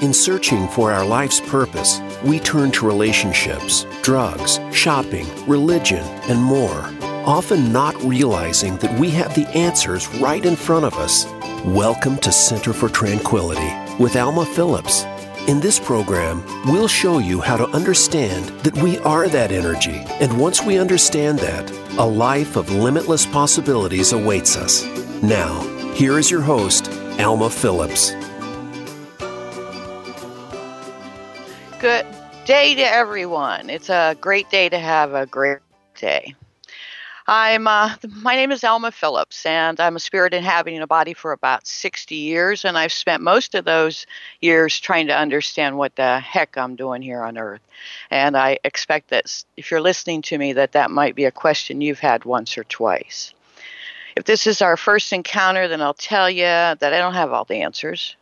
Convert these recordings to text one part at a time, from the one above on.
In searching for our life's purpose, we turn to relationships, drugs, shopping, religion, and more, often not realizing that we have the answers right in front of us. Welcome to Center for Tranquility with Alma Phillips. In this program, we'll show you how to understand that we are that energy, and once we understand that, a life of limitless possibilities awaits us. Now, here is your host, Alma Phillips. Day to everyone. It's a great day to have a great day. I'm uh, my name is Alma Phillips, and I'm a spirit inhabiting a body for about 60 years, and I've spent most of those years trying to understand what the heck I'm doing here on Earth. And I expect that if you're listening to me, that that might be a question you've had once or twice. If this is our first encounter, then I'll tell you that I don't have all the answers.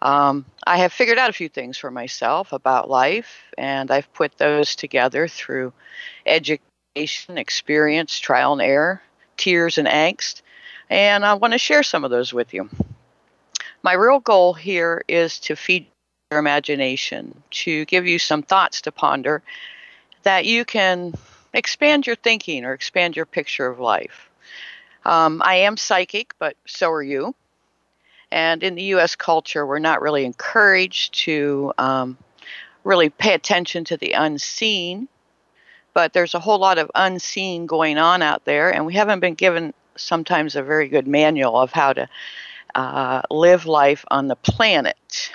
Um, I have figured out a few things for myself about life, and I've put those together through education, experience, trial and error, tears, and angst, and I want to share some of those with you. My real goal here is to feed your imagination, to give you some thoughts to ponder that you can expand your thinking or expand your picture of life. Um, I am psychic, but so are you. And in the U.S. culture, we're not really encouraged to um, really pay attention to the unseen. But there's a whole lot of unseen going on out there, and we haven't been given sometimes a very good manual of how to uh, live life on the planet.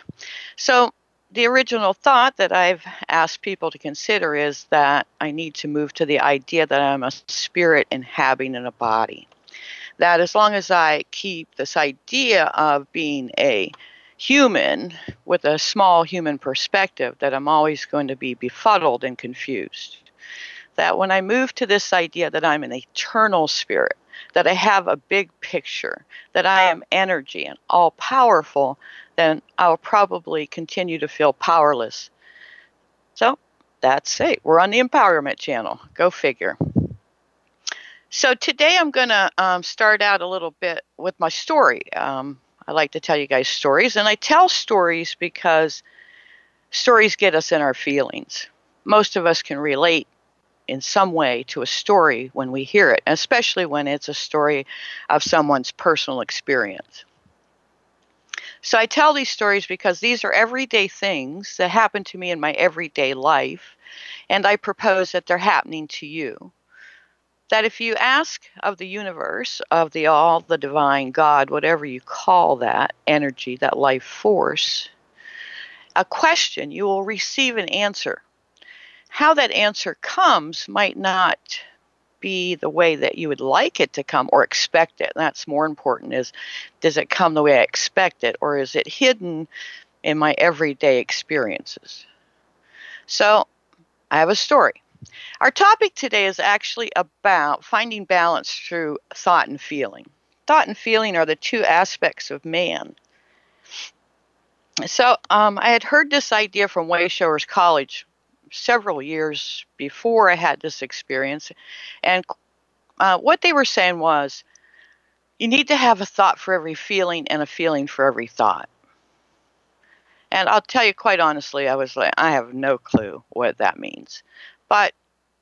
So, the original thought that I've asked people to consider is that I need to move to the idea that I'm a spirit inhabiting a body that as long as I keep this idea of being a human with a small human perspective, that I'm always going to be befuddled and confused. That when I move to this idea that I'm an eternal spirit, that I have a big picture, that I am energy and all powerful, then I'll probably continue to feel powerless. So that's it. We're on the Empowerment Channel. Go figure. So today I'm going to um, start out a little bit with my story. Um, I like to tell you guys stories, and I tell stories because stories get us in our feelings. Most of us can relate in some way to a story when we hear it, especially when it's a story of someone's personal experience. So I tell these stories because these are everyday things that happen to me in my everyday life, and I propose that they're happening to you that if you ask of the universe, of the all, the divine, God, whatever you call that energy, that life force, a question, you will receive an answer. How that answer comes might not be the way that you would like it to come or expect it. That's more important is does it come the way I expect it or is it hidden in my everyday experiences? So, I have a story. Our topic today is actually about finding balance through thought and feeling. Thought and feeling are the two aspects of man. So um, I had heard this idea from Wayshowers College several years before I had this experience. And uh, what they were saying was you need to have a thought for every feeling and a feeling for every thought. And I'll tell you quite honestly, I was like, I have no clue what that means. But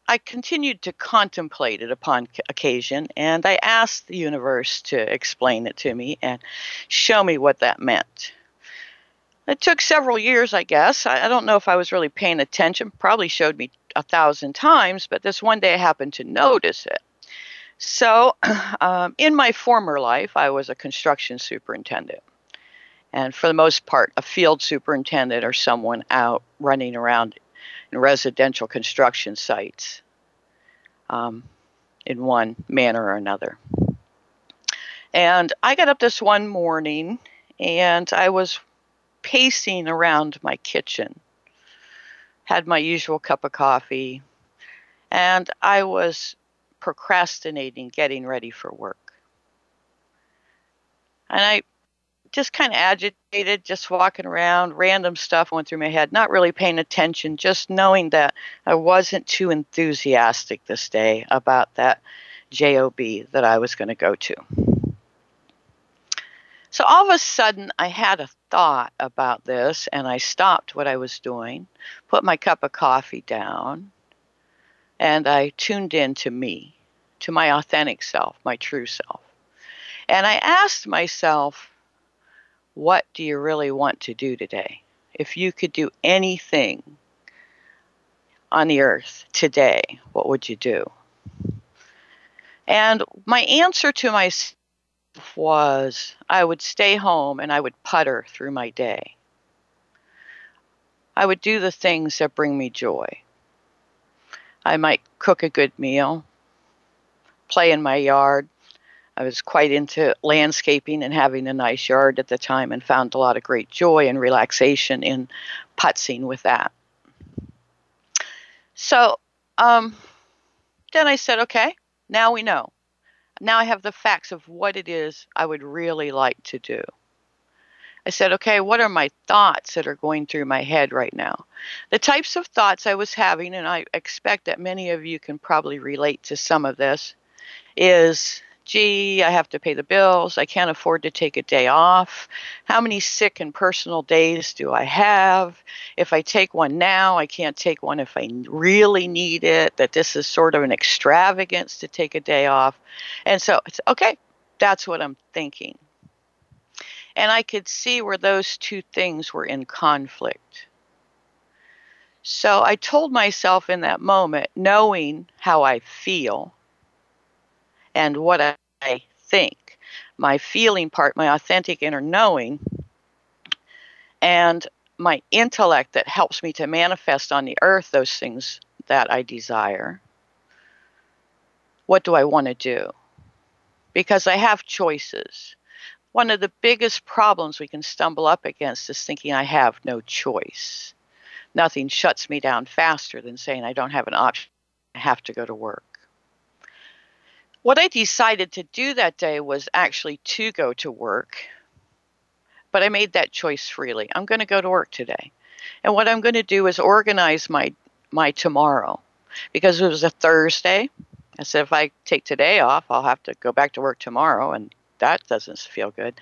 I continued to contemplate it upon occasion, and I asked the universe to explain it to me and show me what that meant. It took several years, I guess. I, don't know if I was really paying attention, probably showed me a thousand times, but this one day I happened to notice it. So, um, in my former life, I was a construction superintendent. And for the most part, a field superintendent or someone out running around in residential construction sites um, in one manner or another. And I got up this one morning and I was pacing around my kitchen, had my usual cup of coffee, and I was procrastinating getting ready for work. And I just kind of agitated, just walking around, random stuff went through my head, not really paying attention, just knowing that I wasn't too enthusiastic this day about that JOB that I was going to go to. So all of a sudden, I had a thought about this, and I stopped what I was doing, put my cup of coffee down, and I tuned in to me, to my authentic self, my true self. And I asked myself, what do you really want to do today? If you could do anything on the earth today, what would you do? And my answer to myself was I would stay home and I would putter through my day. I would do the things that bring me joy. I might cook a good meal, play in my yard. I was quite into landscaping and having a nice yard at the time and found a lot of great joy and relaxation in putzing with that. So um, then I said, okay, now we know. Now I have the facts of what it is I would really like to do. I said, okay, what are my thoughts that are going through my head right now? The types of thoughts I was having, and I expect that many of you can probably relate to some of this, is gee, I have to pay the bills. I can't afford to take a day off. How many sick and personal days do I have? If I take one now, I can't take one if I really need it. That this is sort of an extravagance to take a day off. And so it's okay, that's what I'm thinking. And I could see where those two things were in conflict. So I told myself in that moment, knowing how I feel, and what I think, my feeling part, my authentic inner knowing, and my intellect that helps me to manifest on the earth those things that I desire. What do I want to do? Because I have choices. One of the biggest problems we can stumble up against is thinking I have no choice. Nothing shuts me down faster than saying I don't have an option. I have to go to work. What I decided to do that day was actually to go to work, but I made that choice freely. I'm going to go to work today. And what I'm going to do is organize my my tomorrow because it was a Thursday. I said if I take today off, I'll have to go back to work tomorrow and that doesn't feel good.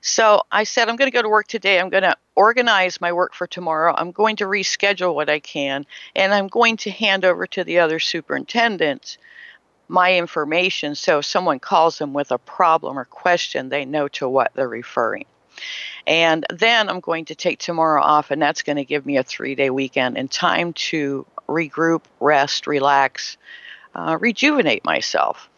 So I said I'm going to go to work today. I'm going to organize my work for tomorrow. I'm going to reschedule what I can and I'm going to hand over to the other superintendents my information so if someone calls them with a problem or question, they know to what they're referring. And then I'm going to take tomorrow off, and that's going to give me a three day weekend and time to regroup, rest, relax, uh, rejuvenate myself.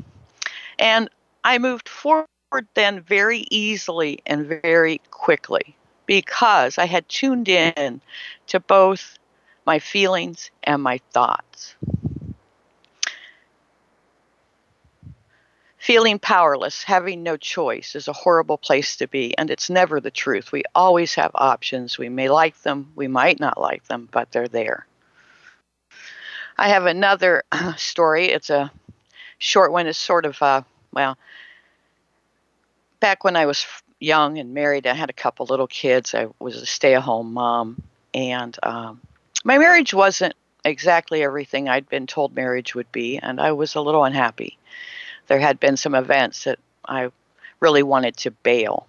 And I moved forward then very easily and very quickly because I had tuned in to both my feelings and my thoughts. Feeling powerless, having no choice, is a horrible place to be, and it's never the truth. We always have options. We may like them, we might not like them, but they're there. I have another story. It's a short one. It's sort of, uh, well, back when I was young and married, I had a couple little kids. I was a stay at home mom, and um, my marriage wasn't exactly everything I'd been told marriage would be, and I was a little unhappy there had been some events that I really wanted to bail.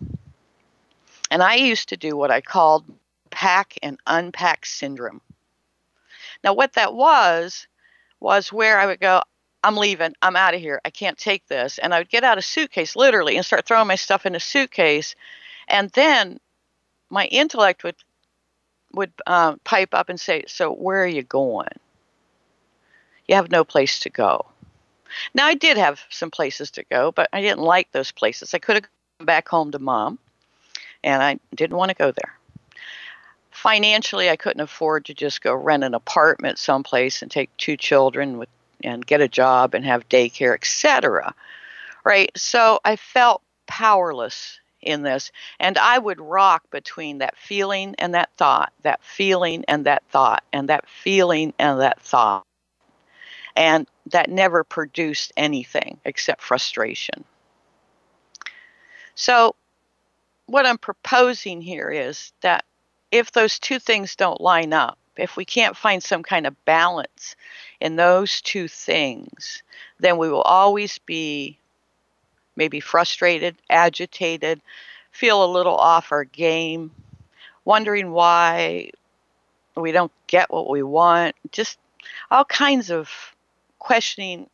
And I used to do what I called pack and unpack syndrome. Now, what that was, was where I would go, I'm leaving, I'm out of here, I can't take this. And I would get out a suitcase literally and start throwing my stuff in a suitcase. And then my intellect would would uh, pipe up and say, "So where are you going? You have no place to go." Now, I did have some places to go, but I didn't like those places. I could have gone back home to mom, and I didn't want to go there. Financially, I couldn't afford to just go rent an apartment someplace and take two children with and get a job and have daycare, etc. Right? So I felt powerless in this, and I would rock between that feeling and that thought, that feeling and that thought, and that feeling and that thought. And that never produced anything except frustration. So, what I'm proposing here is that if those two things don't line up, if we can't find some kind of balance in those two things, then we will always be maybe frustrated, agitated, feel a little off our game, wondering why we don't get what we want, just all kinds of questioning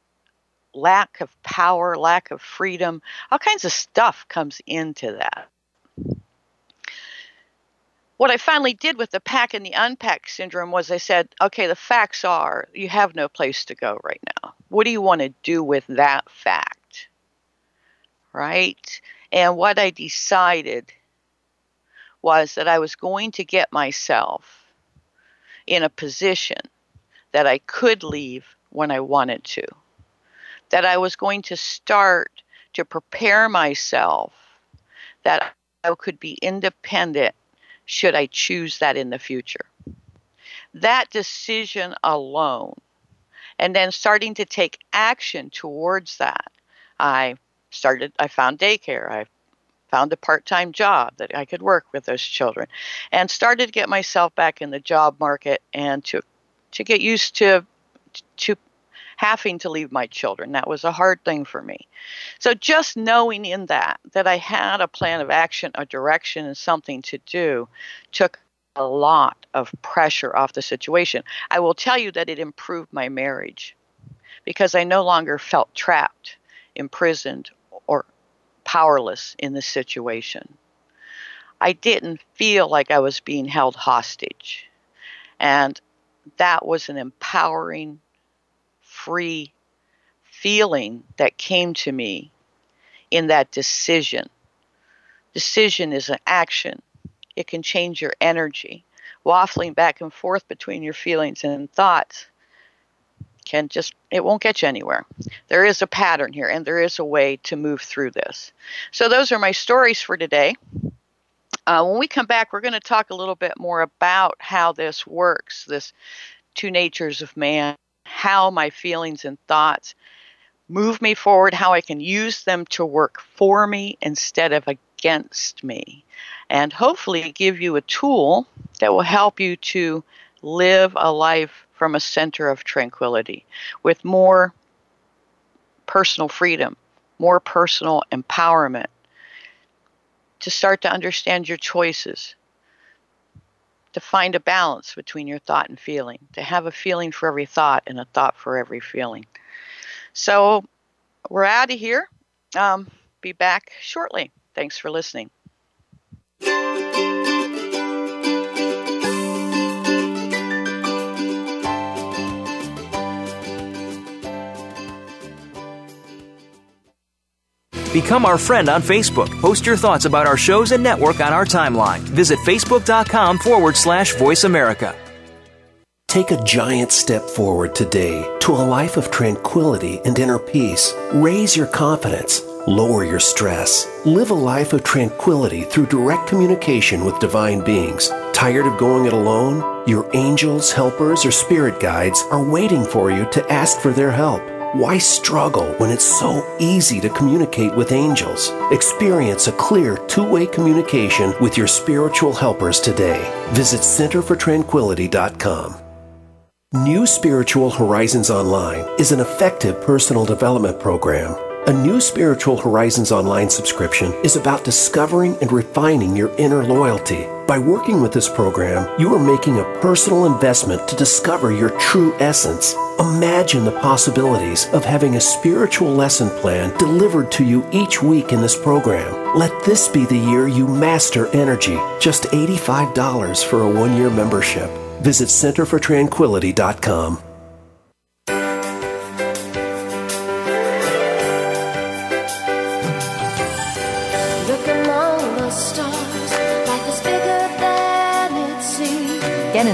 lack of power, lack of freedom, all kinds of stuff comes into that. What I finally did with the pack and the unpack syndrome was I said, okay, the facts are you have no place to go right now. What do you want to do with that fact? Right? And what I decided was that I was going to get myself in a position that I could leave when I wanted to that I was going to start to prepare myself that I could be independent should I choose that in the future. That decision alone, and then starting to take action towards that, I started, I found daycare. I found a part-time job that I could work with those children and started to get myself back in the job market and to to get used to having to leave my children. That was a hard thing for me. So just knowing in that that I had a plan of action, a direction, and something to do took a lot of pressure off the situation. I will tell you that it improved my marriage because I no longer felt trapped, imprisoned, or powerless in the situation. I didn't feel like I was being held hostage. And that was an empowering free feeling that came to me in that decision. Decision is an action, it can change your energy. Waffling back and forth between your feelings and thoughts can just, it won't get you anywhere. There is a pattern here, and there is a way to move through this. So, those are my stories for today. Uh, when we come back, we're going to talk a little bit more about how this works, this two natures of man how my feelings and thoughts move me forward, how I can use them to work for me instead of against me. And hopefully give you a tool that will help you to live a life from a center of tranquility with more personal freedom, more personal empowerment, to start to understand your choices, to find a balance between your thought and feeling, to have a feeling for every thought and a thought for every feeling. So we're out of here. Um, be back shortly. Thanks for listening. Become our friend on Facebook. Post your thoughts about our shows and network on our timeline. Visit facebook.com forward slash voice America. Take a giant step forward today to a life of tranquility and inner peace. Raise your confidence. Lower your stress. Live a life of tranquility through direct communication with divine beings. Tired of going it alone? Your angels, helpers, or spirit guides are waiting for you to ask for their help. Why struggle when it's so easy to communicate with angels? Experience a clear two way communication with your spiritual helpers today. Visit centerfortranquility.com. New Spiritual Horizons Online is an effective personal development program a new Spiritual Horizons Online subscription is about discovering and refining your inner loyalty. By working with this program, you are making a personal investment to discover your true essence. Imagine the possibilities of having a spiritual lesson plan delivered to you each week in this program. Let this be the year you master energy. Just $85 for a one year membership. Visit centerfortranquility.com.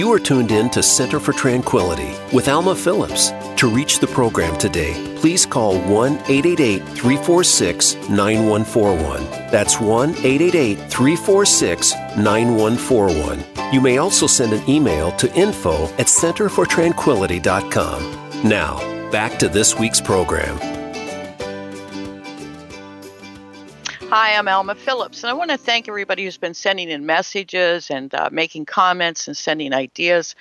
You are tuned in to Center for Tranquility with Alma Phillips. To reach the program today, please call 1 888 346 9141. That's 1 888 346 9141. You may also send an email to info at centerfortranquility.com. Now, back to this week's program. Hi, I'm Alma Phillips, and I want to thank everybody who's been sending in messages and uh, making comments and sending ideas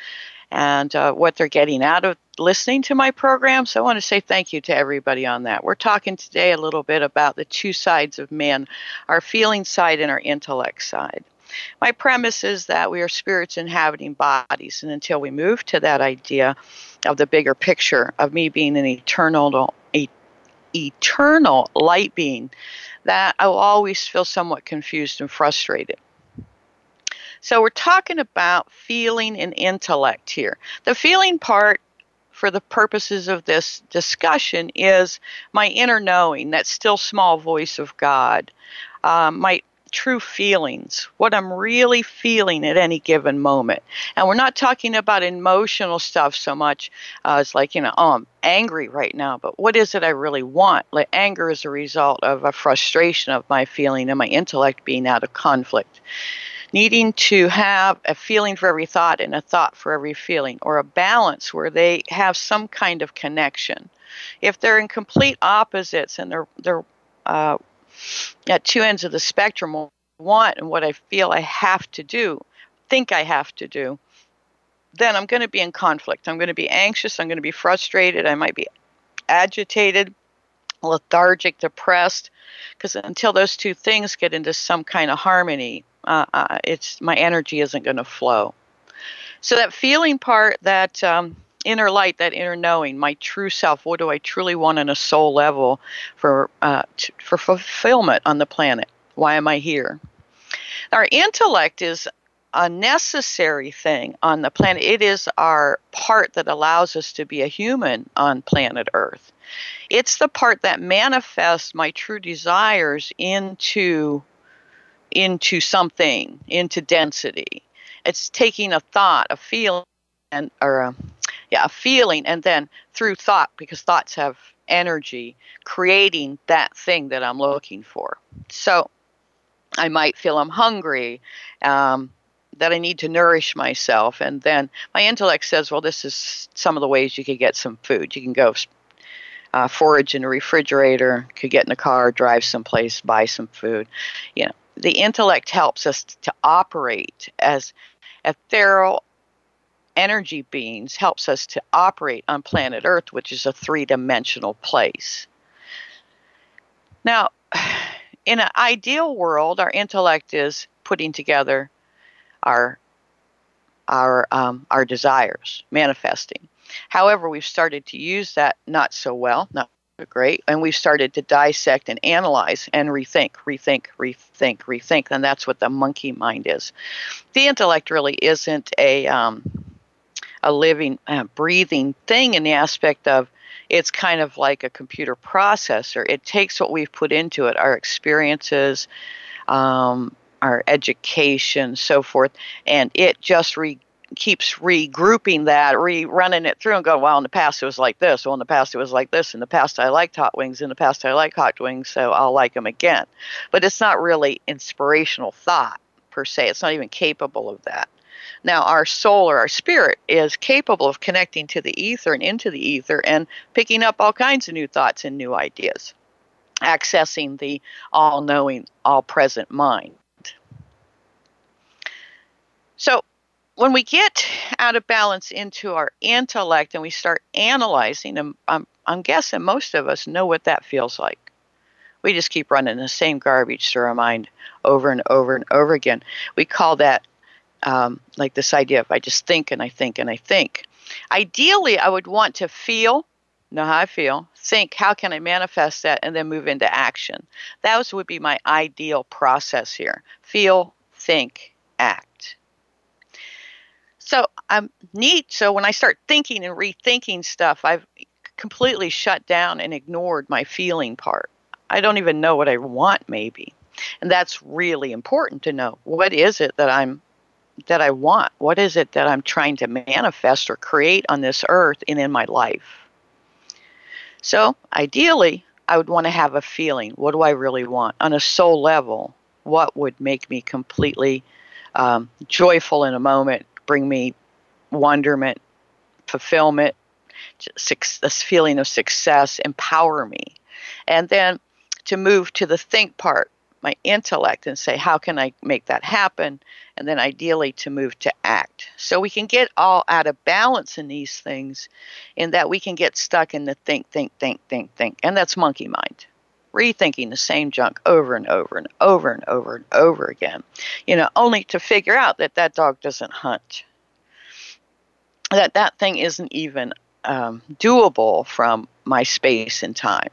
and uh, what they're getting out of listening to my program. So I want to say thank you to everybody on that. We're talking today a little bit about the two sides of man our feeling side and our intellect side. My premise is that we are spirits inhabiting bodies, and until we move to that idea of the bigger picture of me being an eternal, eternal light being, that I will always feel somewhat confused and frustrated. So, we're talking about feeling and intellect here. The feeling part, for the purposes of this discussion, is my inner knowing, that still small voice of God, um, my true feelings, what I'm really feeling at any given moment. And we're not talking about emotional stuff so much as like, you know, oh, I'm angry right now, but what is it I really want? Like, anger is a result of a frustration of my feeling and my intellect being out of conflict. Needing to have a feeling for every thought and a thought for every feeling, or a balance where they have some kind of connection. If they're in complete opposites and they're they're uh, at two ends of the spectrum what I want and what I feel I have to do, think I have to do, then I'm going to be in conflict. I'm going to be anxious. I'm going to be frustrated. I might be agitated, lethargic, depressed, because until those two things get into some kind of harmony, uh, uh, it's my energy isn't going to flow. So that feeling part, that um, inner light, that inner knowing, my true self. What do I truly want on a soul level for uh, t- for fulfillment on the planet? Why am I here? Our intellect is a necessary thing on the planet. It is our part that allows us to be a human on planet Earth. It's the part that manifests my true desires into into something, into density. It's taking a thought, a feeling, and or a, yeah, a feeling, and then through thought, because thoughts have energy, creating that thing that I'm looking for. So I might feel I'm hungry, um, that I need to nourish myself, and then my intellect says, well, this is some of the ways you could get some food. You can go uh, forage in a refrigerator, could get in a car, drive someplace, buy some food. You know, the intellect helps us to operate as ethereal energy beings helps us to operate on planet Earth, which is a three dimensional place. Now, in an ideal world, our intellect is putting together our our um, our desires, manifesting. However, we've started to use that not so well, not great, and we've started to dissect and analyze and rethink, rethink, rethink, rethink, and that's what the monkey mind is. The intellect really isn't a um, a living, uh, breathing thing in the aspect of it's kind of like a computer processor. It takes what we've put into it, our experiences, um, our education, so forth, and it just re- keeps regrouping that, rerunning it through, and going, well, in the past it was like this. Well, in the past it was like this. In the past I liked hot wings. In the past I like hot wings, so I'll like them again. But it's not really inspirational thought per se. It's not even capable of that. Now, our soul or our spirit is capable of connecting to the ether and into the ether and picking up all kinds of new thoughts and new ideas, accessing the all knowing, all present mind. So, when we get out of balance into our intellect and we start analyzing, and I'm, I'm guessing most of us know what that feels like. We just keep running the same garbage through our mind over and over and over again. We call that um, like this idea of I just think and I think and I think. Ideally, I would want to feel, know how I feel, think, how can I manifest that, and then move into action. That would be my ideal process here feel, think, act. So I'm neat. So when I start thinking and rethinking stuff, I've completely shut down and ignored my feeling part. I don't even know what I want, maybe. And that's really important to know. What is it that I'm that I want? What is it that I'm trying to manifest or create on this earth and in my life? So, ideally, I would want to have a feeling. What do I really want? On a soul level, what would make me completely um, joyful in a moment, bring me wonderment, fulfillment, this feeling of success, empower me? And then to move to the think part my intellect and say, how can I make that happen? And then ideally to move to act. So we can get all out of balance in these things, in that we can get stuck in the think, think, think, think, think. And that's monkey mind. Rethinking the same junk over and over and over and over and over again, you know, only to figure out that that dog doesn't hunt, that that thing isn't even um, doable from my space and time,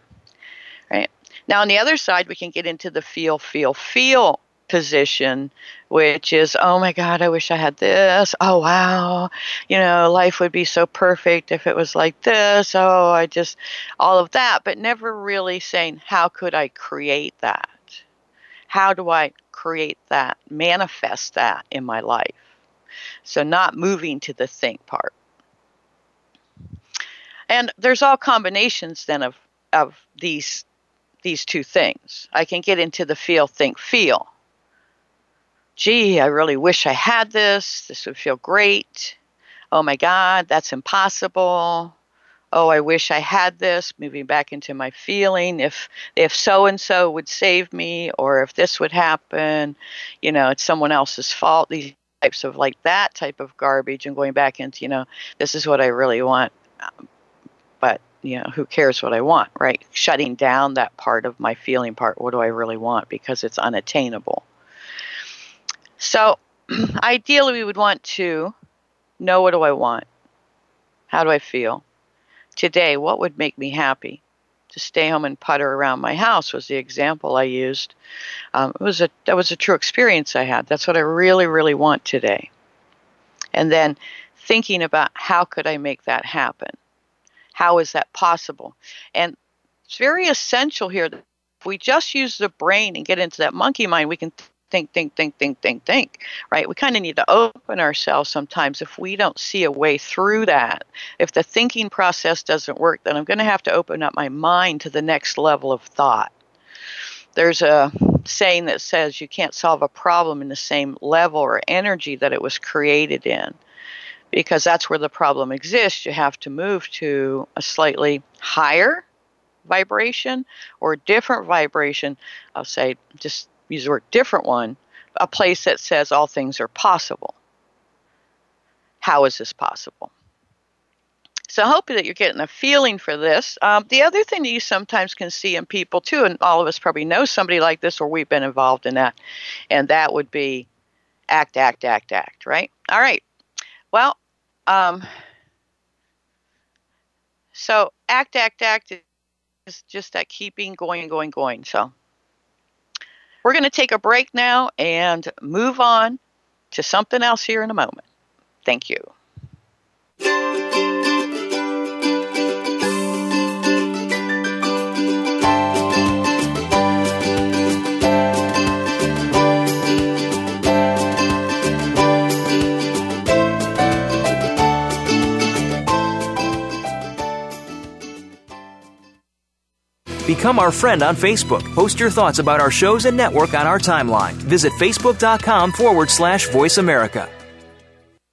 right? Now, on the other side, we can get into the feel, feel, feel position, which is, oh my God, I wish I had this. Oh, wow. You know, life would be so perfect if it was like this. Oh, I just, all of that, but never really saying, how could I create that? How do I create that, manifest that in my life? So, not moving to the think part. And there's all combinations then of, of these these two things. I can get into the feel, think, feel. Gee, I really wish I had this. This would feel great. Oh my God, that's impossible. Oh, I wish I had this. Moving back into my feeling, if if so and so would save me, or if this would happen, you know, it's someone else's fault. These types of like that type of garbage, and going back into, you know, this is what I really want, you know, who cares what I want, right? Shutting down that part of my feeling part. What do I really want? Because it's unattainable. So, ideally, we would want to know what do I want? How do I feel? Today, what would make me happy? To stay home and putter around my house was the example I used. Um, it was a that was a true experience I had. That's what I really, really want today. And then thinking about how could I make that happen? How is that possible? And it's very essential here that if we just use the brain and get into that monkey mind, we can think, think, think, think, think, think, right? We kind of need to open ourselves sometimes if we don't see a way through that. If the thinking process doesn't work, then I'm going to have to open up my mind to the next level of thought. There's a saying that says you can't solve a problem in the same level or energy that it was created in because that's where the problem exists. You have to move to a slightly higher vibration or different vibration. I'll say, just use the word different one, a place that says all things are possible. How is this possible? So I hope that you're getting a feeling for this. Um, the other thing that you sometimes can see in people too, and all of us probably know somebody like this or we've been involved in that, and that would be act, act, act, act, right? All right. Well, um, so act, act, act is just that keeping going, going, going. So we're going to take a break now and move on to something else here in a moment. Thank you. Become our friend on Facebook. Post your thoughts about our shows and network on our timeline. Visit facebook.com forward slash voice America.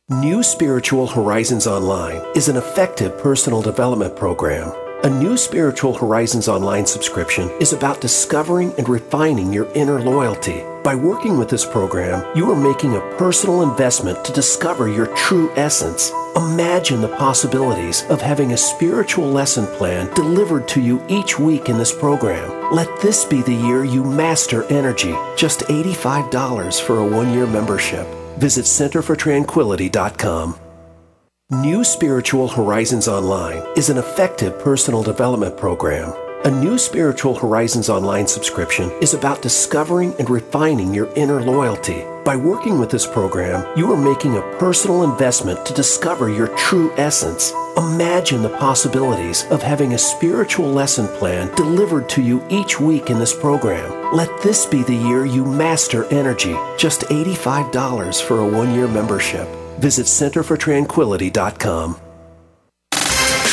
New Spiritual Horizons Online is an effective personal development program a new Spiritual Horizons Online subscription is about discovering and refining your inner loyalty. By working with this program, you are making a personal investment to discover your true essence. Imagine the possibilities of having a spiritual lesson plan delivered to you each week in this program. Let this be the year you master energy. Just $85 for a one year membership. Visit centerfortranquility.com. New Spiritual Horizons Online is an effective personal development program. A new Spiritual Horizons Online subscription is about discovering and refining your inner loyalty. By working with this program, you are making a personal investment to discover your true essence. Imagine the possibilities of having a spiritual lesson plan delivered to you each week in this program. Let this be the year you master energy. Just $85 for a one year membership. Visit centerfortranquility.com.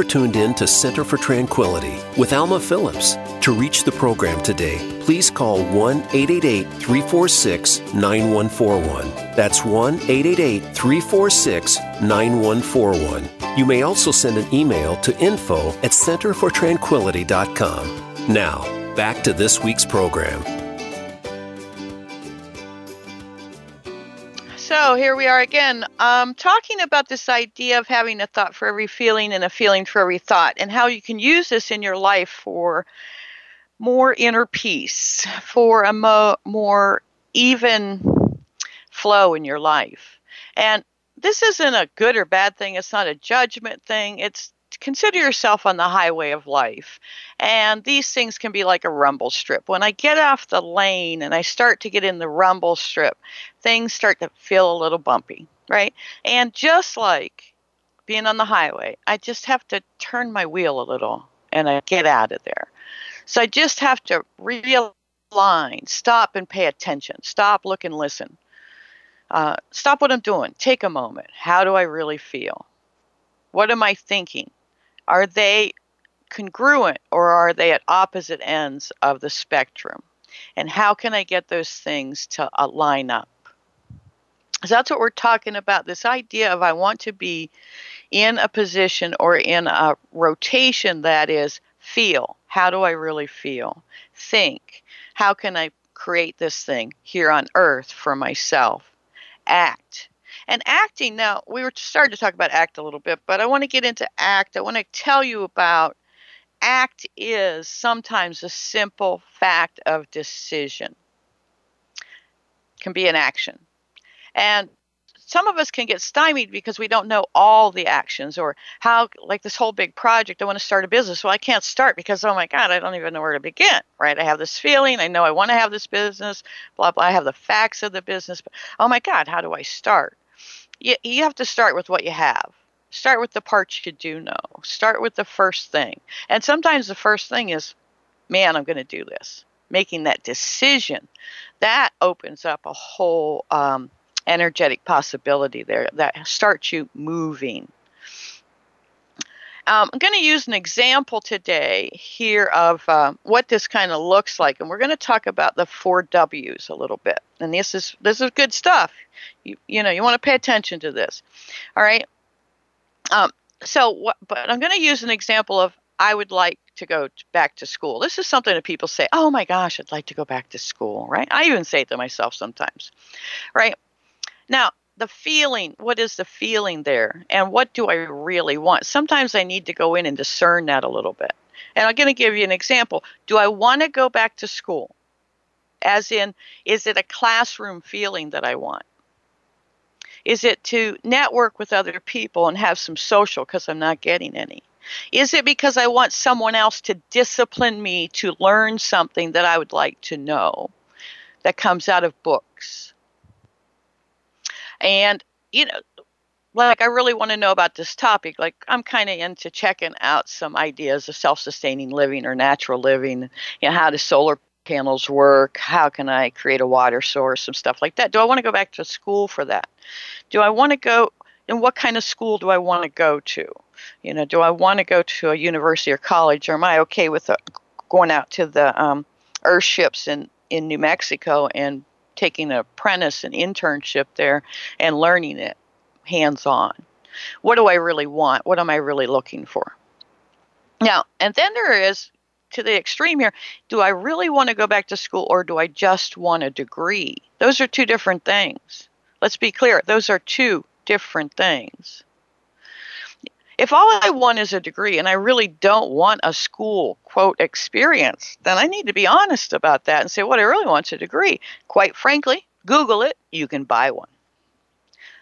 Are tuned in to Center for Tranquility with Alma Phillips. To reach the program today, please call 1 888 346 9141. That's 1 888 346 9141. You may also send an email to info at centerfortranquility.com. Now, back to this week's program. So here we are again, um, talking about this idea of having a thought for every feeling and a feeling for every thought, and how you can use this in your life for more inner peace, for a mo- more even flow in your life. And this isn't a good or bad thing, it's not a judgment thing. It's consider yourself on the highway of life. And these things can be like a rumble strip. When I get off the lane and I start to get in the rumble strip, things start to feel a little bumpy, right? And just like being on the highway, I just have to turn my wheel a little and I get out of there. So I just have to realign, stop and pay attention, stop, look, and listen. Uh, stop what I'm doing. Take a moment. How do I really feel? What am I thinking? Are they congruent or are they at opposite ends of the spectrum? And how can I get those things to uh, line up? So that's what we're talking about this idea of I want to be in a position or in a rotation that is feel. How do I really feel? Think. How can I create this thing here on earth for myself? Act. And acting, now we were starting to talk about act a little bit, but I want to get into act. I want to tell you about act is sometimes a simple fact of decision. Can be an action. And some of us can get stymied because we don't know all the actions or how like this whole big project i want to start a business well i can't start because oh my god i don't even know where to begin right i have this feeling i know i want to have this business blah blah i have the facts of the business but oh my god how do i start you, you have to start with what you have. Start with the parts you do know. Start with the first thing. And sometimes the first thing is, man, I'm going to do this. Making that decision, that opens up a whole um, energetic possibility there that starts you moving. Um, I'm going to use an example today here of uh, what this kind of looks like, and we're going to talk about the four W's a little bit. And this is this is good stuff. You you know you want to pay attention to this. All right. Um, so what? But I'm going to use an example of I would like to go back to school. This is something that people say, "Oh my gosh, I'd like to go back to school." Right? I even say it to myself sometimes. Right? Now, the feeling what is the feeling there and what do i really want? Sometimes i need to go in and discern that a little bit. And i'm going to give you an example. Do i want to go back to school? As in is it a classroom feeling that i want? Is it to network with other people and have some social because i'm not getting any? Is it because i want someone else to discipline me to learn something that i would like to know that comes out of books and, you know, like I really want to know about this topic. Like I'm kind of into checking out some ideas of self-sustaining living or natural living. You know, how do solar panels work? How can I create a water source? Some stuff like that. Do I want to go back to school for that? Do I want to go? And what kind of school do I want to go to? You know, do I want to go to a university or college, or am I okay with uh, going out to the um, in in New Mexico and taking an apprentice, an internship there, and learning it hands on. What do I really want? What am I really looking for? Now, and then there is to the extreme here do I really want to go back to school or do I just want a degree? Those are two different things. Let's be clear, those are two different things. If all I want is a degree and I really don't want a school, quote, experience, then I need to be honest about that and say, what I really want is a degree. Quite frankly, Google it, you can buy one.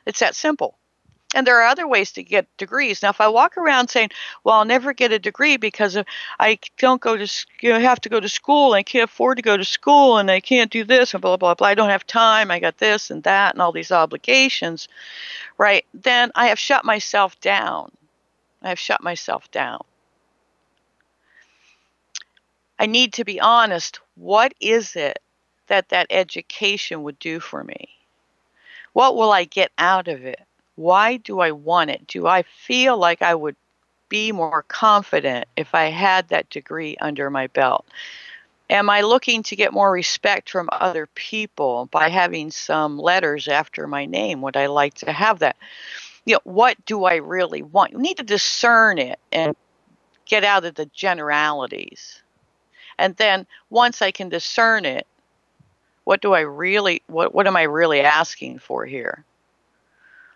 It's that simple. And there are other ways to get degrees. Now, if I walk around saying, "Well, I'll never get a degree because I don't go to, you know, have to go to school, and I can't afford to go to school, and I can't do this, and blah blah blah. I don't have time. I got this and that, and all these obligations," right? Then I have shut myself down. I have shut myself down. I need to be honest. What is it that that education would do for me? What will I get out of it? Why do I want it? Do I feel like I would be more confident if I had that degree under my belt? Am I looking to get more respect from other people by having some letters after my name? Would I like to have that? You know, what do I really want? You need to discern it and get out of the generalities. And then once I can discern it, what do I really what what am I really asking for here?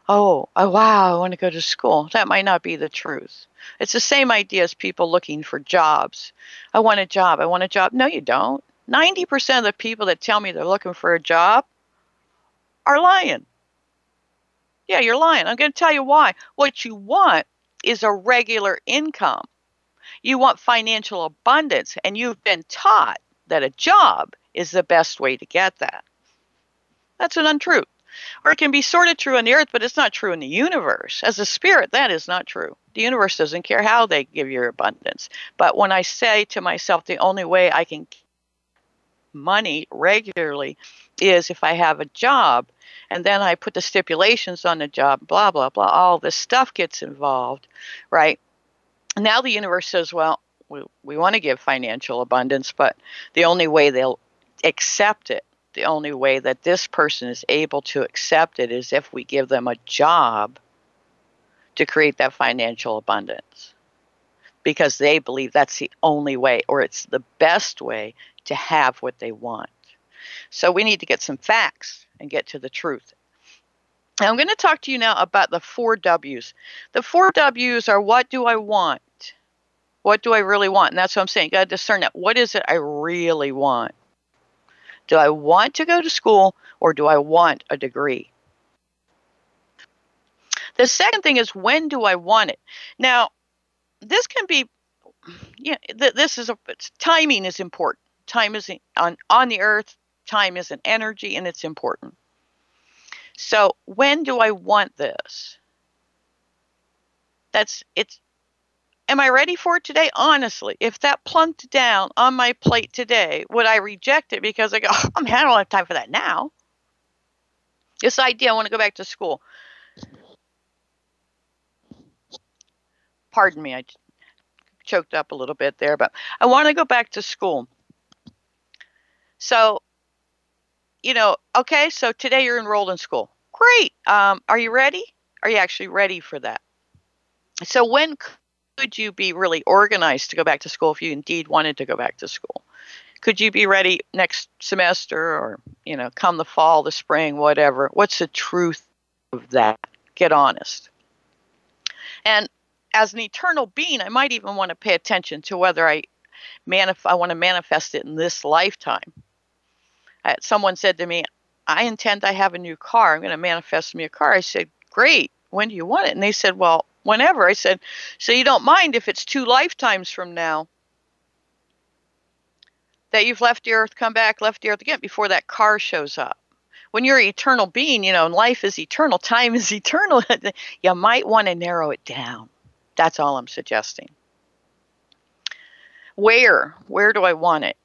oh, oh, wow, I want to go to school. That might not be the truth. It's the same idea as people looking for jobs. I want a job. I want a job. No, you don't. 90% of the people that tell me they're looking for a job are lying. Yeah, you're lying. I'm going to tell you why. What you want is a regular income. You want financial abundance, and you've been taught that a job is the best way to get that. That's an untruth. Or it can be sort of true on the earth, but it's not true in the universe. As a spirit, that is not true. The universe doesn't care how they give you abundance. But when I say to myself, the only way I can money regularly is if I have a job, and then I put the stipulations on the job, blah, blah, blah, all this stuff gets involved, right? Now the universe says, well, we, we want to give financial abundance, but the only way they'll accept it the only way that this person is able to accept it is if we give them a job to create that financial abundance because they believe that's the only way or it's the best way to have what they want. So we need to get some facts and get to the truth. Now I'm going to talk to you now about the four W's. The four W's are what do I want? What do I really want? And that's what I'm saying. You got to discern that. What is it I really want? Do I want to go to school or do I want a degree? The second thing is when do I want it? Now, this can be, yeah, this is a timing is important. Time is on on the earth. Time is an energy, and it's important. So when do I want this? That's it's Am I ready for it today? Honestly, if that plunked down on my plate today, would I reject it because I go, oh, I'm I don't have time for that now. This idea, I want to go back to school. Pardon me, I choked up a little bit there, but I want to go back to school. So, you know, okay, so today you're enrolled in school. Great. Um, are you ready? Are you actually ready for that? So, when could you be really organized to go back to school if you indeed wanted to go back to school? Could you be ready next semester or, you know, come the fall, the spring, whatever? What's the truth of that? Get honest. And as an eternal being, I might even want to pay attention to whether I manif- I want to manifest it in this lifetime. Someone said to me, I intend I have a new car. I'm going to manifest me a car. I said, Great. When do you want it? And they said, Well, whenever. I said, so you don't mind if it's two lifetimes from now that you've left the earth, come back, left the earth again before that car shows up. When you're an eternal being, you know, and life is eternal, time is eternal, you might want to narrow it down. That's all I'm suggesting. Where? Where do I want it?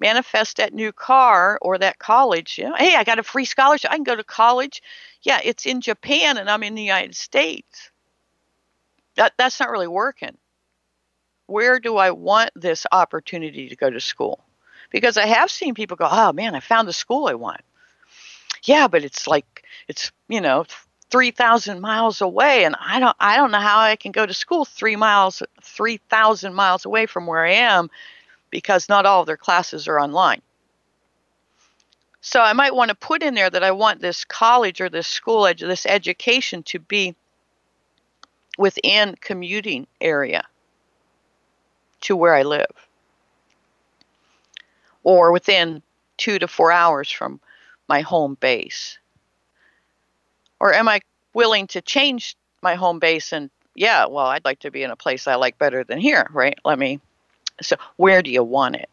Manifest that new car or that college. You know, hey, I got a free scholarship. I can go to college. Yeah, it's in Japan and I'm in the United States that that's not really working. Where do I want this opportunity to go to school? Because I have seen people go, oh man, I found the school I want. yeah, but it's like it's you know 3,000 miles away and I don't I don't know how I can go to school 3 miles 3,000 miles away from where I am because not all of their classes are online. So I might want to put in there that I want this college or this school this education to be within commuting area to where I live or within 2 to 4 hours from my home base or am I willing to change my home base and yeah, well, I'd like to be in a place I like better than here, right? Let me so where do you want it?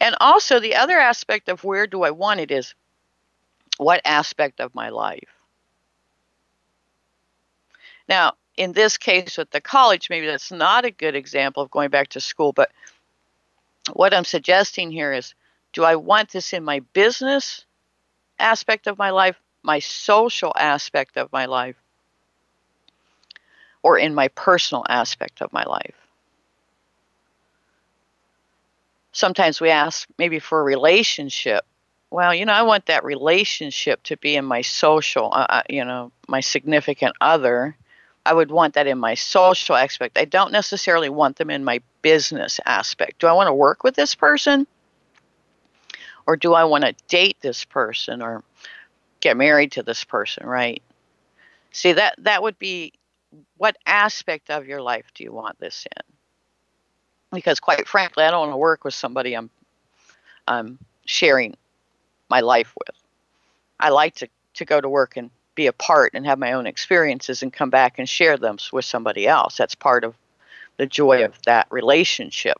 And also the other aspect of where do I want it is what aspect of my life? Now, in this case with the college, maybe that's not a good example of going back to school, but what I'm suggesting here is do I want this in my business aspect of my life my social aspect of my life or in my personal aspect of my life. Sometimes we ask maybe for a relationship. Well, you know, I want that relationship to be in my social, uh, uh you know, my significant other. I would want that in my social aspect. I don't necessarily want them in my business aspect. Do I want to work with this person? Or do I want to date this person or get married to this person, right? See that that would be what aspect of your life do you want this in? Because quite frankly, I don't want to work with somebody I'm I'm sharing my life with. I like to, to go to work and be a part and have my own experiences and come back and share them with somebody else. That's part of the joy of that relationship.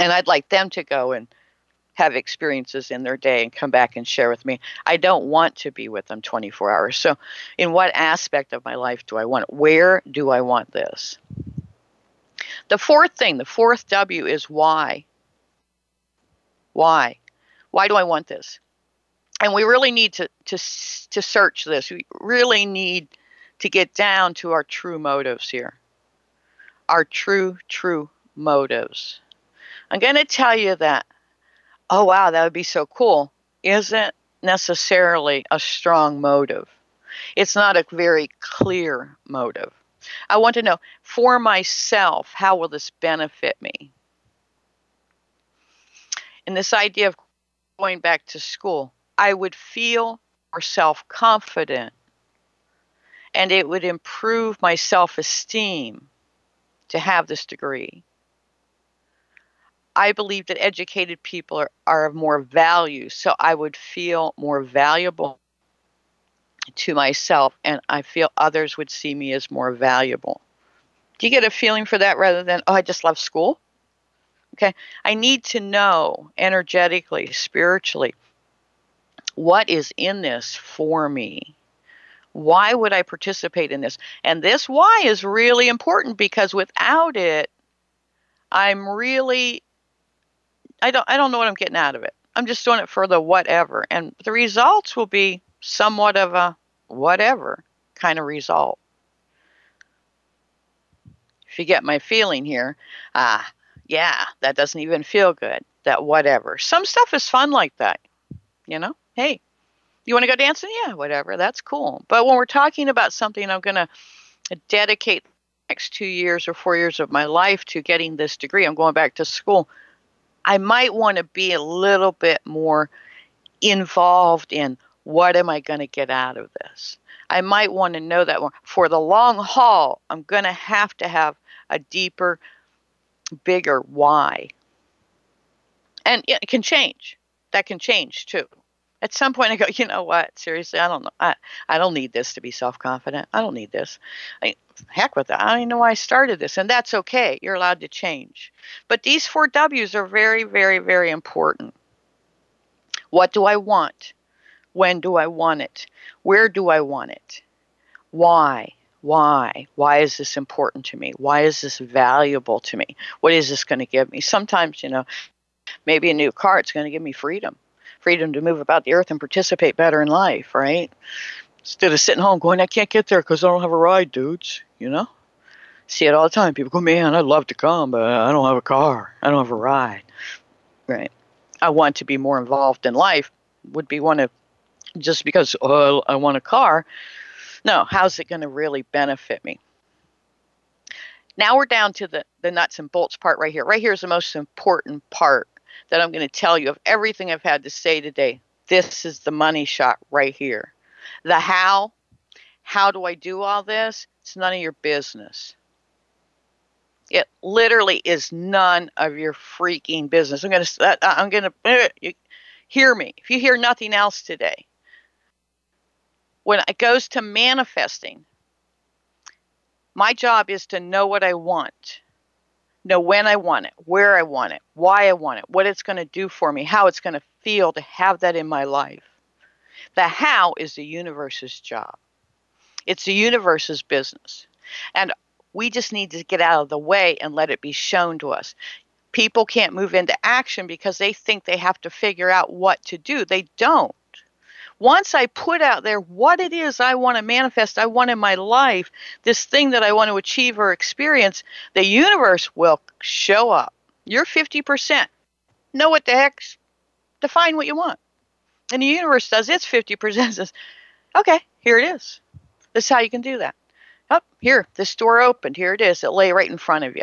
And I'd like them to go and have experiences in their day and come back and share with me. I don't want to be with them 24 hours. So, in what aspect of my life do I want it? Where do I want this? The fourth thing, the fourth W is why. Why? Why do I want this? And we really need to, to, to search this. We really need to get down to our true motives here. Our true, true motives. I'm going to tell you that oh, wow, that would be so cool, isn't necessarily a strong motive. It's not a very clear motive. I want to know for myself, how will this benefit me? And this idea of going back to school, I would feel more self confident and it would improve my self esteem to have this degree. I believe that educated people are, are of more value. So I would feel more valuable to myself, and I feel others would see me as more valuable. Do you get a feeling for that rather than, oh, I just love school? Okay. I need to know energetically, spiritually, what is in this for me? Why would I participate in this? And this why is really important because without it, I'm really I don't I don't know what I'm getting out of it. I'm just doing it for the whatever, and the results will be somewhat of a whatever kind of result. If you get my feeling here, ah, yeah, that doesn't even feel good. That whatever. Some stuff is fun like that. You know, hey, you want to go dancing? Yeah, whatever. That's cool. But when we're talking about something, I'm going to dedicate next two years or four years of my life to getting this degree. I'm going back to school. I might want to be a little bit more involved in what am I going to get out of this. I might want to know that more. For the long haul, I'm going to have to have a deeper, bigger why. And it can change. That can change too. At some point, I go, you know what? Seriously, I don't know. I, I don't need this to be self confident. I don't need this. I, heck with that. I don't even know why I started this. And that's okay. You're allowed to change. But these four W's are very, very, very important. What do I want? When do I want it? Where do I want it? Why? Why? Why is this important to me? Why is this valuable to me? What is this going to give me? Sometimes, you know, maybe a new car, it's going to give me freedom freedom to move about the earth and participate better in life, right? Instead of sitting home going, I can't get there because I don't have a ride, dudes you know? See it all the time. People go, man, I'd love to come, but I don't have a car. I don't have a ride. Right. I want to be more involved in life would be one of just because oh, I want a car. No, how's it going to really benefit me? Now we're down to the, the nuts and bolts part right here. Right here is the most important part that I'm going to tell you of everything I've had to say today. This is the money shot right here. The how, how do I do all this? It's none of your business. It literally is none of your freaking business. I'm going to, I'm going to, eh, you, hear me. If you hear nothing else today, when it goes to manifesting, my job is to know what I want, know when I want it, where I want it, why I want it, what it's going to do for me, how it's going to feel to have that in my life. The how is the universe's job. It's the universe's business. And we just need to get out of the way and let it be shown to us. People can't move into action because they think they have to figure out what to do. They don't. Once I put out there what it is I want to manifest, I want in my life, this thing that I want to achieve or experience, the universe will show up. You're 50%. Know what the heck? Define what you want. And the universe does its 50% says, okay, here it is. This is how you can do that. Up oh, here, this door opened. Here it is. It lay right in front of you.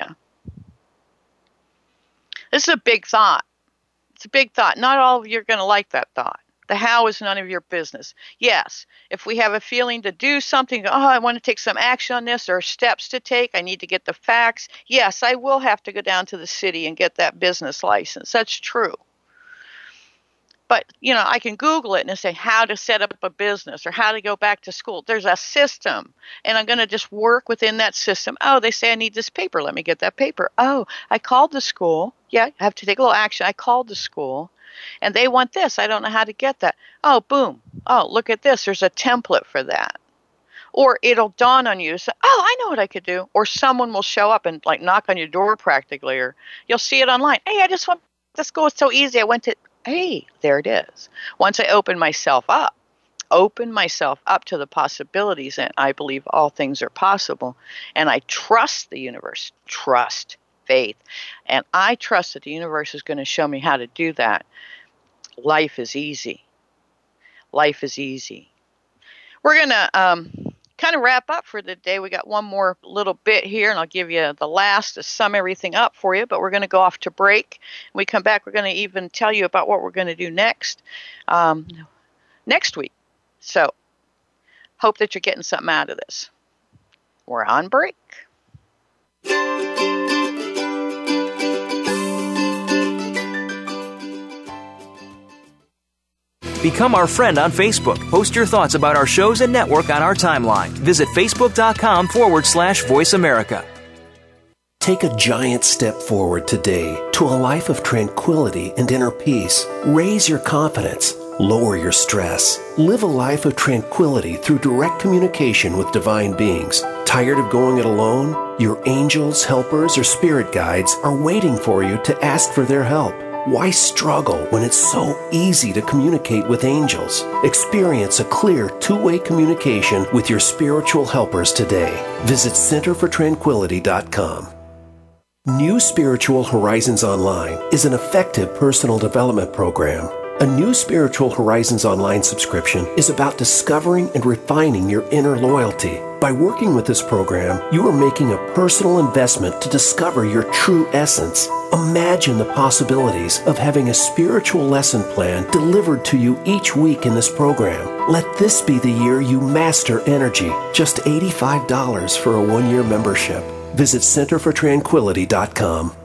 This is a big thought. It's a big thought. Not all of you are going to like that thought. The how is none of your business. Yes, if we have a feeling to do something, oh, I want to take some action on this, or steps to take, I need to get the facts. Yes, I will have to go down to the city and get that business license. That's true. But you know i can google it and say how to set up a business or how to go back to school. There's a system and i'm going to just work within that system. Oh they say i need this paper. Let me get that paper. Oh i called the school. Yeah i have to take a little action. I called the school and they want this. I don't know how to get that. Oh boom. Oh look at this. There's a template for that. Or it'll dawn on you say, oh i know what i could do. Or someone will show up and like knock on your door practically or you'll see it online. Hey i just want this school is so easy. I went to hey, there it is. Once I open myself up, open myself up to the possibilities, and I believe all things are possible, and I trust the universe, trust, faith, and I trust that the universe is going to show me how to do that. Life is easy. Life is easy. We're going to um, kind of wrap up for the day. We got one more little bit here, and I'll give you the last to sum everything up for you. But we're going to go off to break. When we come back, we're going to even tell you about what we're going to do next um, next week. So, hope that you're getting something out of this. We're on break. Become our friend on Facebook. Post your thoughts about our shows and network on our timeline. Visit facebook.com forward slash voice America. Take a giant step forward today to a life of tranquility and inner peace. Raise your confidence. Lower your stress. Live a life of tranquility through direct communication with divine beings. Tired of going it alone? Your angels, helpers, or spirit guides are waiting for you to ask for their help. Why struggle when it's so easy to communicate with angels? Experience a clear two way communication with your spiritual helpers today. Visit centerfortranquility.com. New Spiritual Horizons Online is an effective personal development program a new Spiritual Horizons online subscription is about discovering and refining your inner loyalty. By working with this program, you are making a personal investment to discover your true essence. Imagine the possibilities of having a spiritual lesson plan delivered to you each week in this program. Let this be the year you master energy. Just $85 for a one year membership. Visit centerfortranquility.com.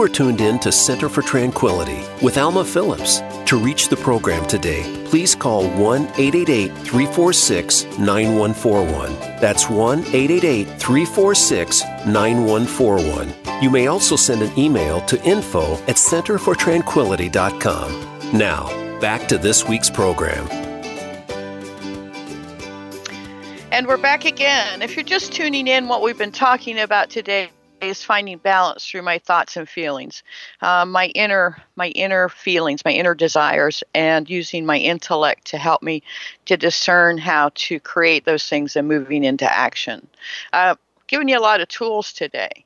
You are tuned in to Center for Tranquility with Alma Phillips. To reach the program today, please call 1 888 346 9141. That's 1 888 346 9141. You may also send an email to info at centerfortranquility.com. Now, back to this week's program. And we're back again. If you're just tuning in, what we've been talking about today is finding balance through my thoughts and feelings, uh, my inner my inner feelings, my inner desires, and using my intellect to help me to discern how to create those things and moving into action. Uh, giving you a lot of tools today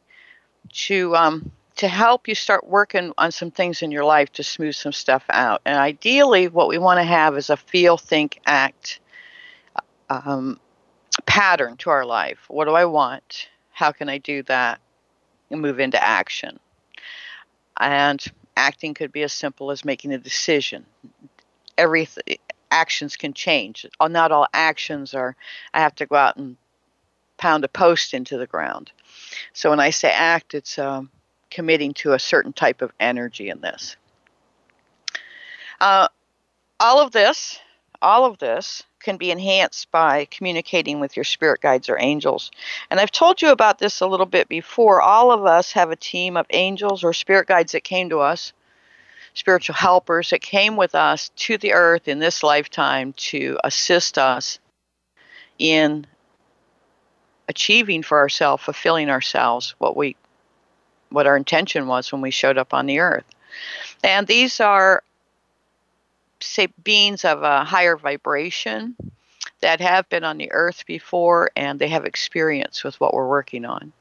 to um, to help you start working on some things in your life to smooth some stuff out. And ideally, what we want to have is a feel, think, act um, pattern to our life. What do I want? How can I do that? Move into action. And acting could be as simple as making a decision. Every actions can change. Not all actions are. I have to go out and pound a post into the ground. So when I say act, it's um, committing to a certain type of energy in this. Uh, all of this, all of this can be enhanced by communicating with your spirit guides or angels. And I've told you about this a little bit before. All of us have a team of angels or spirit guides that came to us, spiritual helpers that came with us to the earth in this lifetime to assist us in achieving for ourselves, fulfilling ourselves what we what our intention was when we showed up on the earth. And these are say beings of a higher vibration that have been on the earth before and they have experience with what we're working on.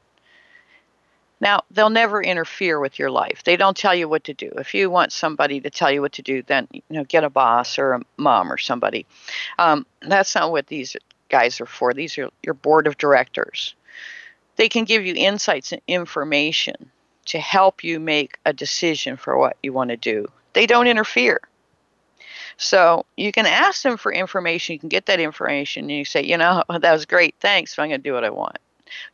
Now, they'll never interfere with your life. They don't tell you what to do. If you want somebody to tell you what to do, then you know get a boss or a mom or somebody. Um, that's not what these guys are for. These are your board of directors. They can give you insights and information to help you make a decision for what you want to do. They don't interfere. So you can ask them for information. You can get that information, and you say, you know, that was great. Thanks. I'm going to do what I want.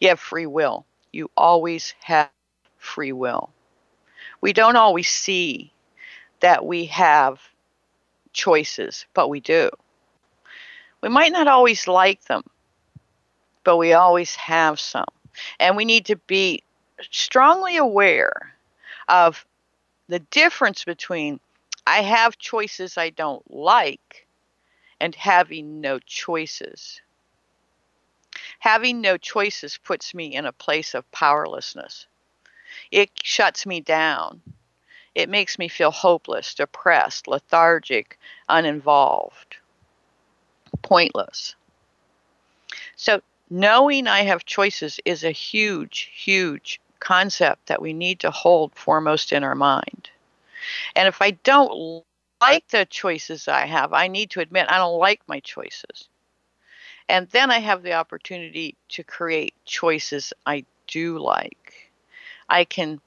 You have free will. You always have free will. We don't always see that we have choices, but we do. We might not always like them, but we always have some. And we need to be strongly aware of the difference between I have choices I don't like and having no choices. Having no choices puts me in a place of powerlessness. It shuts me down. It makes me feel hopeless, depressed, lethargic, uninvolved, pointless. So, knowing I have choices is a huge, huge concept that we need to hold foremost in our mind. And if I don't like the choices I have, I need to admit I don't like my choices. And then I have the opportunity to create choices I do like. I can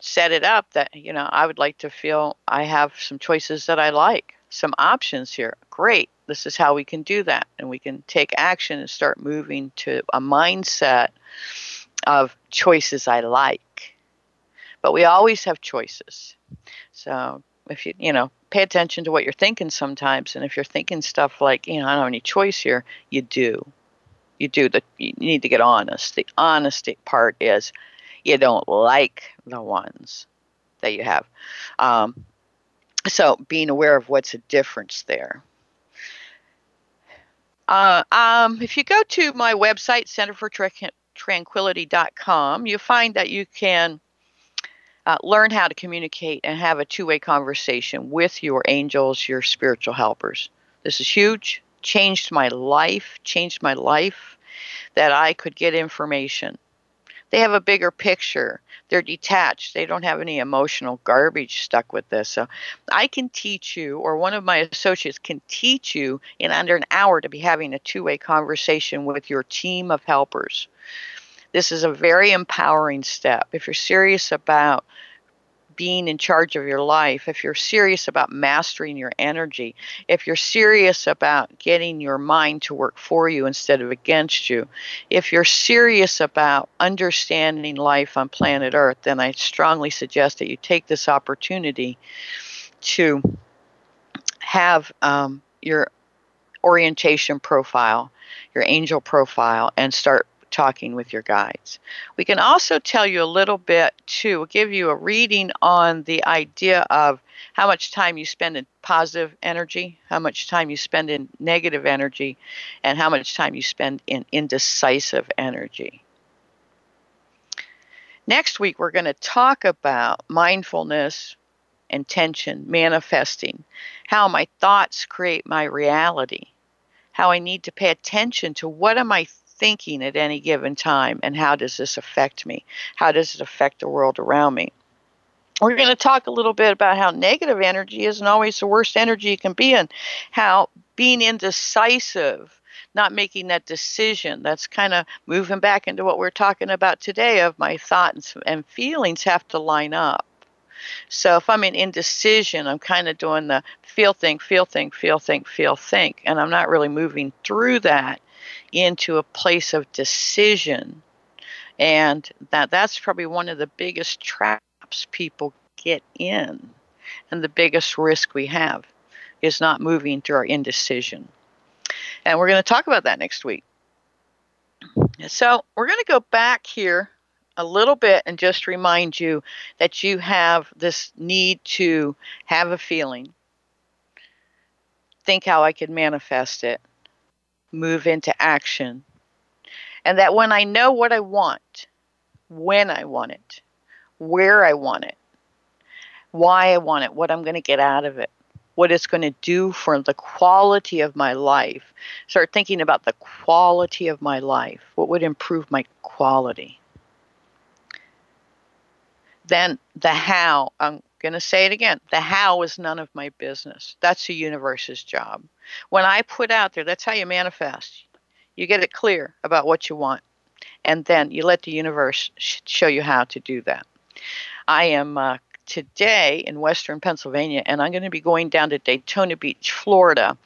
set it up that, you know, I would like to feel I have some choices that I like, some options here. Great. This is how we can do that. And we can take action and start moving to a mindset of choices I like. But we always have choices. So if you you know pay attention to what you're thinking sometimes, and if you're thinking stuff like you know I don't have any choice here, you do. You do. The you need to get honest. The honesty part is you don't like the ones that you have. Um, so being aware of what's a difference there. Uh, um, if you go to my website, Center for tranquility.com, you find that you can uh, learn how to communicate and have a two way conversation with your angels, your spiritual helpers. This is huge, changed my life, changed my life that I could get information. They have a bigger picture. They're detached. They don't have any emotional garbage stuck with this. So I can teach you, or one of my associates can teach you in under an hour to be having a two way conversation with your team of helpers. This is a very empowering step. If you're serious about being in charge of your life, if you're serious about mastering your energy, if you're serious about getting your mind to work for you instead of against you, if you're serious about understanding life on planet Earth, then I strongly suggest that you take this opportunity to have um, your orientation profile, your angel profile, and start talking with your guides. We can also tell you a little bit too, we'll give you a reading on the idea of how much time you spend in positive energy, how much time you spend in negative energy, and how much time you spend in indecisive energy. Next week, we're going to talk about mindfulness, intention, manifesting, how my thoughts create my reality, how I need to pay attention to what am I thinking at any given time and how does this affect me? How does it affect the world around me? We're going to talk a little bit about how negative energy isn't always the worst energy you can be in, how being indecisive, not making that decision, that's kind of moving back into what we're talking about today of my thoughts and feelings have to line up. So if I'm in indecision, I'm kind of doing the feel, think, feel, think, feel, think, feel, think, and I'm not really moving through that into a place of decision. And that that's probably one of the biggest traps people get in. And the biggest risk we have is not moving through our indecision. And we're going to talk about that next week. So, we're going to go back here a little bit and just remind you that you have this need to have a feeling, think how I could manifest it, move into action, and that when I know what I want, when I want it, where I want it, why I want it, what I'm going to get out of it, what it's going to do for the quality of my life. Start thinking about the quality of my life. What would improve my quality? Then the how, I'm going to say it again the how is none of my business. That's the universe's job. When I put out there, that's how you manifest. You get it clear about what you want, and then you let the universe sh- show you how to do that. I am uh, today in Western Pennsylvania, and I'm going to be going down to Daytona Beach, Florida,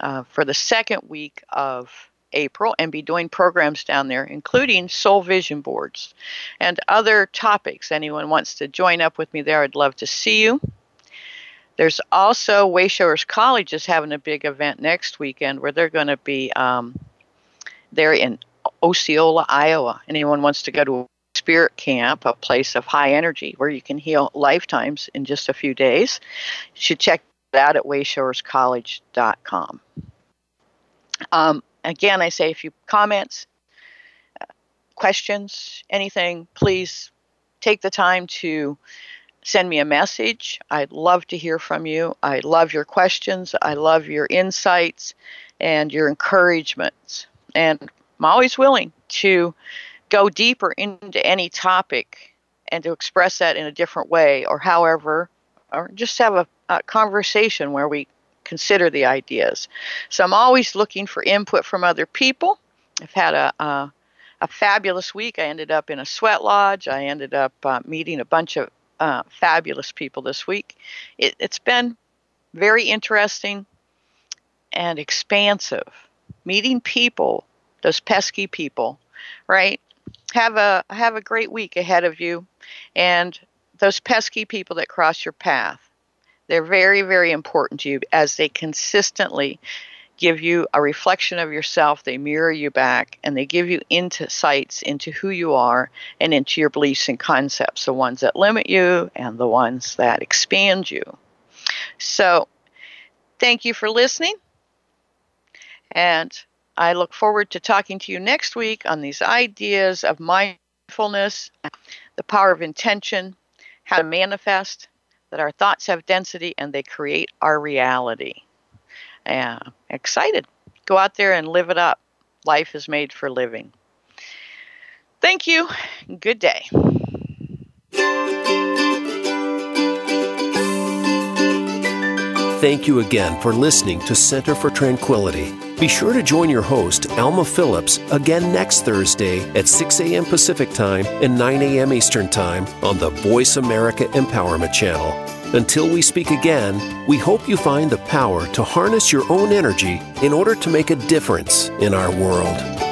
uh, for the second week of April and be doing programs down there, including soul vision boards and other topics. Anyone wants to join up with me there, I'd love to see you. There's also Wayshowers College is having a big event next weekend where they're going to be um, there in Osceola, Iowa. Anyone wants to go to a spirit camp, a place of high energy where you can heal lifetimes in just a few days, you should check that out at wayshowerscollege.com. Um, again, I say if you comments, uh, questions, anything, please take the time to send me a message. I'd love to hear from you. I love your questions. I love your insights and your encouragements. And I'm always willing to go deeper into any topic and to express that in a different way or however, or just have a, a conversation where we consider the ideas. So I'm always looking for input from other people. I've had a, a, a fabulous week. I ended up in a sweat lodge. I ended up uh, meeting a bunch of uh, fabulous people this week. It, it's been very interesting and expansive. Meeting people, those pesky people, right? Have a have a great week ahead of you, and those pesky people that cross your path they're very, very important to you as they consistently give you a reflection of yourself. They mirror you back and they give you insights into who you are and into your beliefs and concepts the ones that limit you and the ones that expand you. So, thank you for listening. And I look forward to talking to you next week on these ideas of mindfulness, the power of intention, how to manifest, that our thoughts have density and they create our reality. Yeah, excited. Go out there and live it up. Life is made for living. Thank you. Good day. Thank you again for listening to Center for Tranquility. Be sure to join your host, Alma Phillips, again next Thursday at 6 a.m. Pacific Time and 9 a.m. Eastern Time on the Voice America Empowerment Channel. Until we speak again, we hope you find the power to harness your own energy in order to make a difference in our world.